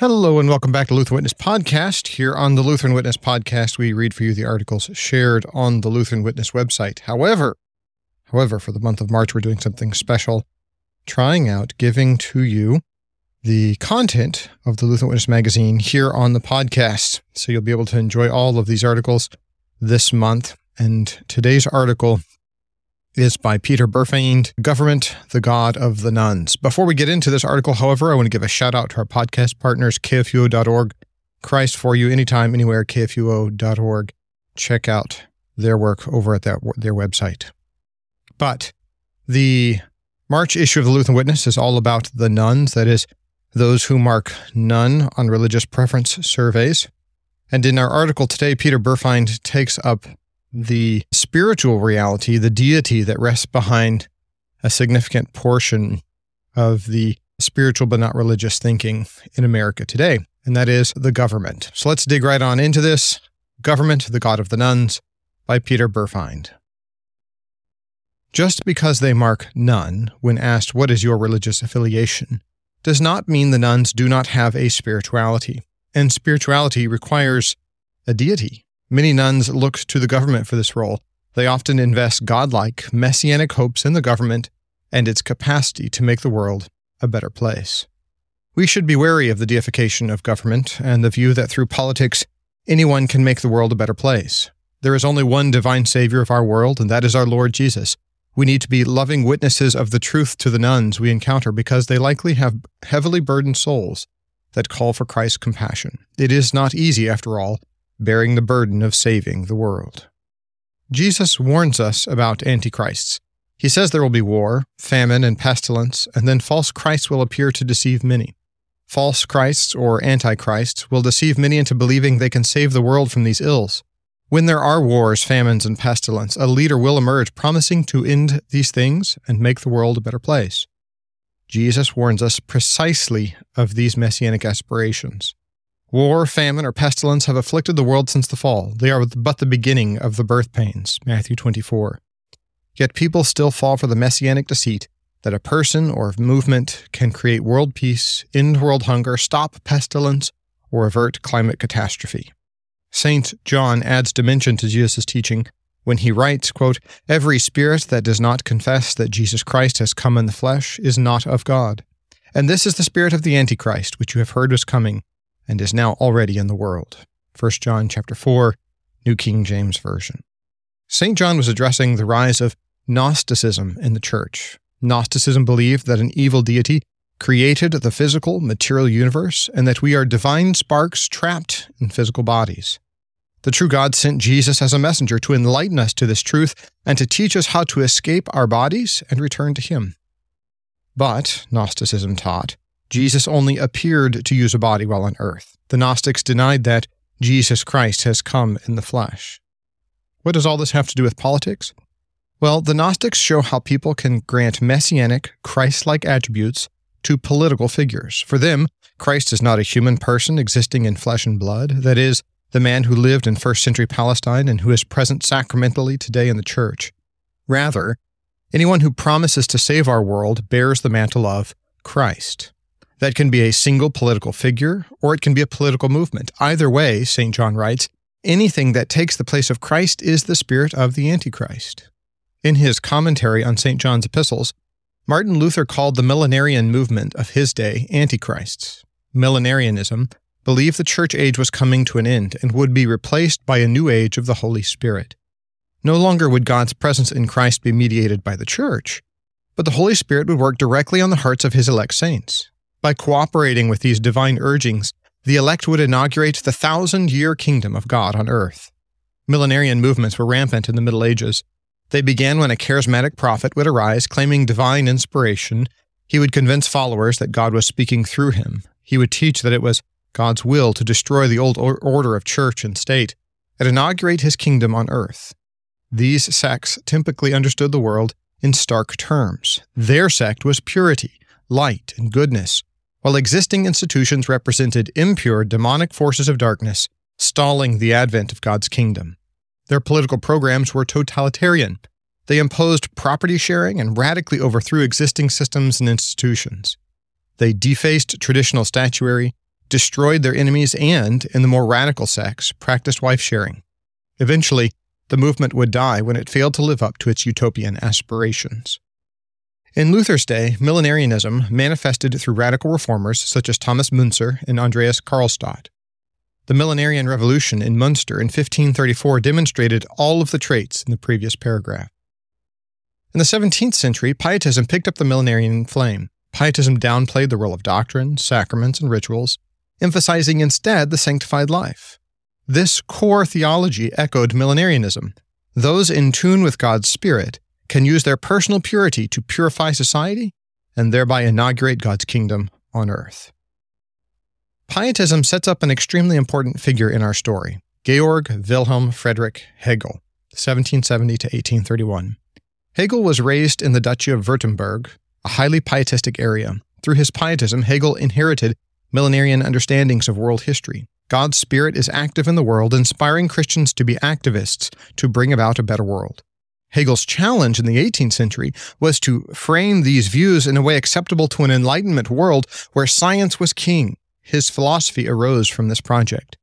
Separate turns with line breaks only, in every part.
Hello and welcome back to Lutheran Witness Podcast. Here on the Lutheran Witness Podcast, we read for you the articles shared on the Lutheran Witness website. However, however, for the month of March, we're doing something special, trying out giving to you the content of the Lutheran Witness magazine here on the podcast. So you'll be able to enjoy all of these articles this month. And today's article is by Peter Burfeind, Government, the God of the Nones. Before we get into this article, however, I want to give a shout out to our podcast partners, kfuo.org, Christ for You, anytime, anywhere, kfuo.org. Check out their work over at that, their website. But the March issue of the Lutheran Witness is all about the nones, that is, those who mark none on religious preference surveys. And in our article today, Peter Burfeind takes up the spiritual reality, the deity that rests behind a significant portion of the spiritual but not religious thinking in America today, and that is the government. So let's dig right on into this Government, the God of the Nones by Peter Burfeind. Just because they mark none when asked what is your religious affiliation does not mean the nones do not have a spirituality, and spirituality requires a deity. Many nones look to the government for this role. They often invest godlike, messianic hopes in the government and its capacity to make the world a better place. We should be wary of the deification of government and the view that through politics, anyone can make the world a better place. There is only one divine Savior of our world, and that is our Lord Jesus. We need to be loving witnesses of the truth to the nones we encounter because they likely have heavily burdened souls that call for Christ's compassion. It is not easy, after all, bearing the burden of saving the world. Jesus warns us about antichrists. He says there will be war, famine, and pestilence, and then false Christs will appear to deceive many. False Christs, or antichrists, will deceive many into believing they can save the world from these ills. When there are wars, famines, and pestilence, a leader will emerge promising to end these things and make the world a better place. Jesus warns us precisely of these messianic aspirations. War, famine, or pestilence have afflicted the world since the fall. They are but the beginning of the birth pains. Matthew 24. Yet people still fall for the messianic deceit that a person or movement can create world peace, end world hunger, stop pestilence, or avert climate catastrophe. St. John adds dimension to Jesus' teaching when he writes, quote, Every spirit that does not confess that Jesus Christ has come in the flesh is not of God. And this is the spirit of the Antichrist, which you have heard was coming and is now already in the world. 1 John chapter 4, New King James Version. St. John was addressing the rise of Gnosticism in the church. Gnosticism believed that an evil deity created the physical, material universe and that we are divine sparks trapped in physical bodies. The true God sent Jesus as a messenger to enlighten us to this truth and to teach us how to escape our bodies and return to Him. But, Gnosticism taught, Jesus only appeared to use a body while on earth. The Gnostics denied that Jesus Christ has come in the flesh. What does all this have to do with politics? Well, the Gnostics show how people can grant messianic, Christ like attributes to political figures. For them, Christ is not a human person existing in flesh and blood, that is, the man who lived in first century Palestine and who is present sacramentally today in the church. Rather, anyone who promises to save our world bears the mantle of Christ. That can be a single political figure, or it can be a political movement. Either way, St. John writes, anything that takes the place of Christ is the spirit of the Antichrist. In his commentary on St. John's epistles, Martin Luther called the millenarian movement of his day antichrists. Millenarianism believed the church age was coming to an end and would be replaced by a new age of the Holy Spirit. No longer would God's presence in Christ be mediated by the church, but the Holy Spirit would work directly on the hearts of his elect saints. By cooperating with these divine urgings, the elect would inaugurate the thousand year kingdom of God on earth. Millenarian movements were rampant in the Middle Ages. They began when a charismatic prophet would arise claiming divine inspiration. He would convince followers that God was speaking through him. He would teach that it was God's will to destroy the old order of church and state and inaugurate his kingdom on earth. These sects typically understood the world in stark terms. Their sect was purity, light, and goodness while existing institutions represented impure demonic forces of darkness, stalling the advent of God's kingdom. Their political programs were totalitarian. They imposed property sharing and radically overthrew existing systems and institutions. They defaced traditional statuary, destroyed their enemies, and, in the more radical sects, practiced wife sharing. Eventually, the movement would die when it failed to live up to its utopian aspirations. In Luther's day, millenarianism manifested through radical reformers such as Thomas Müntzer and Andreas Karlstadt. The millenarian revolution in Munster in 1534 demonstrated all of the traits in the previous paragraph. In the 17th century, Pietism picked up the millenarian flame. Pietism downplayed the role of doctrine, sacraments, and rituals, emphasizing instead the sanctified life. This core theology echoed millenarianism. Those in tune with God's Spirit can use their personal purity to purify society and thereby inaugurate God's kingdom on earth. Pietism sets up an extremely important figure in our story Georg Wilhelm Friedrich Hegel, 1770 to 1831. Hegel was raised in the Duchy of Württemberg, a highly pietistic area. Through his pietism, Hegel inherited millenarian understandings of world history. God's Spirit is active in the world, inspiring Christians to be activists to bring about a better world. Hegel's challenge in the 18th century was to frame these views in a way acceptable to an Enlightenment world where science was king. His philosophy arose from this project.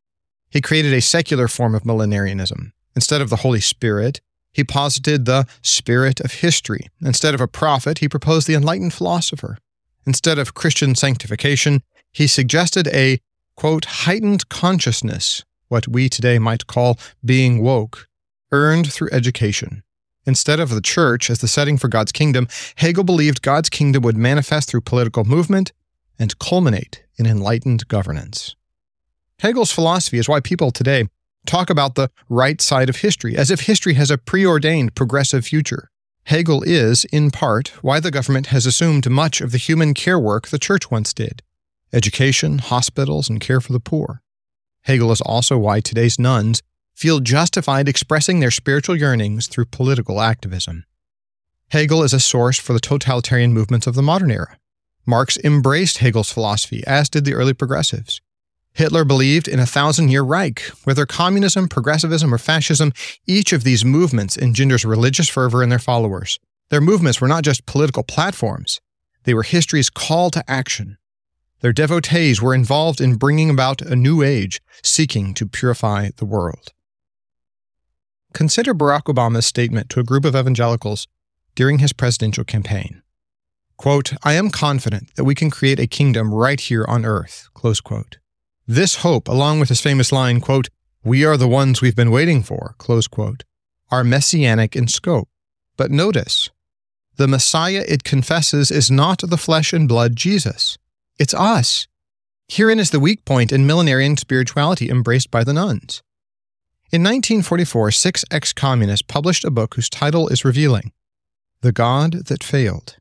He created a secular form of millenarianism. Instead of the Holy Spirit, he posited the spirit of history. Instead of a prophet, he proposed the enlightened philosopher. Instead of Christian sanctification, he suggested a, quote, heightened consciousness, what we today might call being woke, earned through education. Instead of the church as the setting for God's kingdom, Hegel believed God's kingdom would manifest through political movement and culminate in enlightened governance. Hegel's philosophy is why people today talk about the right side of history, as if history has a preordained progressive future. Hegel is, in part, why the government has assumed much of the human care work the church once did education, hospitals, and care for the poor. Hegel is also why today's nones feel justified expressing their spiritual yearnings through political activism. Hegel is a source for the totalitarian movements of the modern era. Marx embraced Hegel's philosophy, as did the early progressives. Hitler believed in a thousand year Reich. Whether communism, progressivism, or fascism, each of these movements engenders religious fervor in their followers. Their movements were not just political platforms, they were history's call to action. Their devotees were involved in bringing about a new age, seeking to purify the world. Consider Barack Obama's statement to a group of evangelicals during his presidential campaign. Quote, I am confident that we can create a kingdom right here on earth, close quote. This hope, along with his famous line, quote, We are the ones we've been waiting for, close quote, are messianic in scope. But notice, the Messiah it confesses is not the flesh and blood Jesus. It's us. Herein is the weak point in millenarian spirituality embraced by the nones. In 1944, six ex communists published a book whose title is revealing The God That Failed.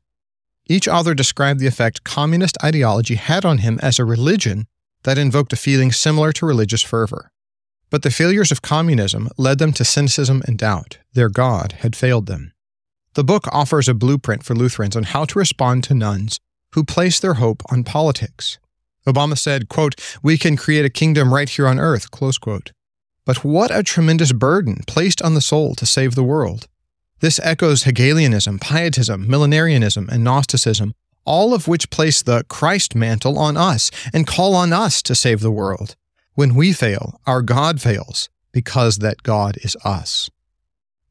Each author described the effect communist ideology had on him as a religion that invoked a feeling similar to religious fervor. But the failures of communism led them to cynicism and doubt. Their God had failed them. The book offers a blueprint for Lutherans on how to respond to nones who place their hope on politics. Obama said, quote, We can create a kingdom right here on earth, close quote. But what a tremendous burden placed on the soul to save the world. This echoes Hegelianism, Pietism, Millenarianism, and Gnosticism, all of which place the Christ mantle on us and call on us to save the world. When we fail, our God fails, because that God is us.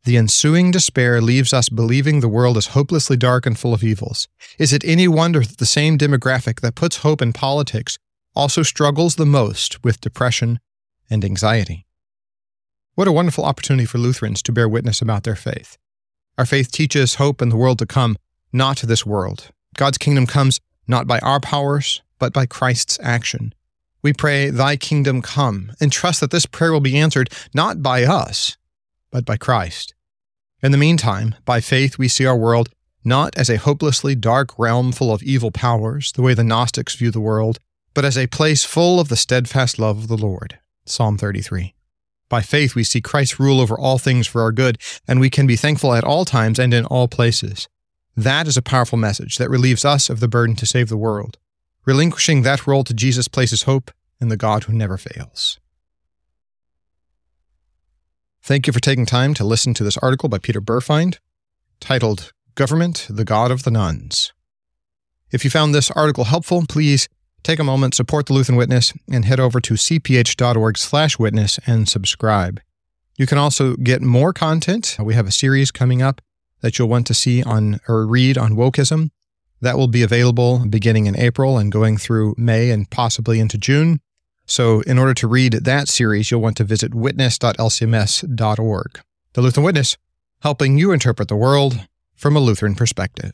The ensuing despair leaves us believing the world is hopelessly dark and full of evils. Is it any wonder that the same demographic that puts hope in politics also struggles the most with depression and anxiety? What a wonderful opportunity for Lutherans to bear witness about their faith. Our faith teaches hope in the world to come, not this world, God's kingdom comes not by our powers, but by Christ's action. We pray, Thy kingdom come, and trust that this prayer will be answered not by us, but by Christ. In the meantime, by faith, we see our world not as a hopelessly dark realm full of evil powers, the way the Gnostics view the world, but as a place full of the steadfast love of the Lord. Psalm 33. By faith, we see Christ rule over all things for our good, and we can be thankful at all times and in all places. That is a powerful message that relieves us of the burden to save the world. Relinquishing that role to Jesus places hope in the God who never fails. Thank you for taking time to listen to this article by Peter Burfeind titled Government, the God of the Nones. If you found this article helpful, please Take a moment, support the Lutheran Witness, and head over to cph.org/witness and subscribe. You can also get more content. We have a series coming up that you'll want to see on or read on wokeism. That will be available beginning in April and going through May and possibly into June. So, in order to read that series, you'll want to visit witness.lcms.org. The Lutheran Witness, helping you interpret the world from a Lutheran perspective.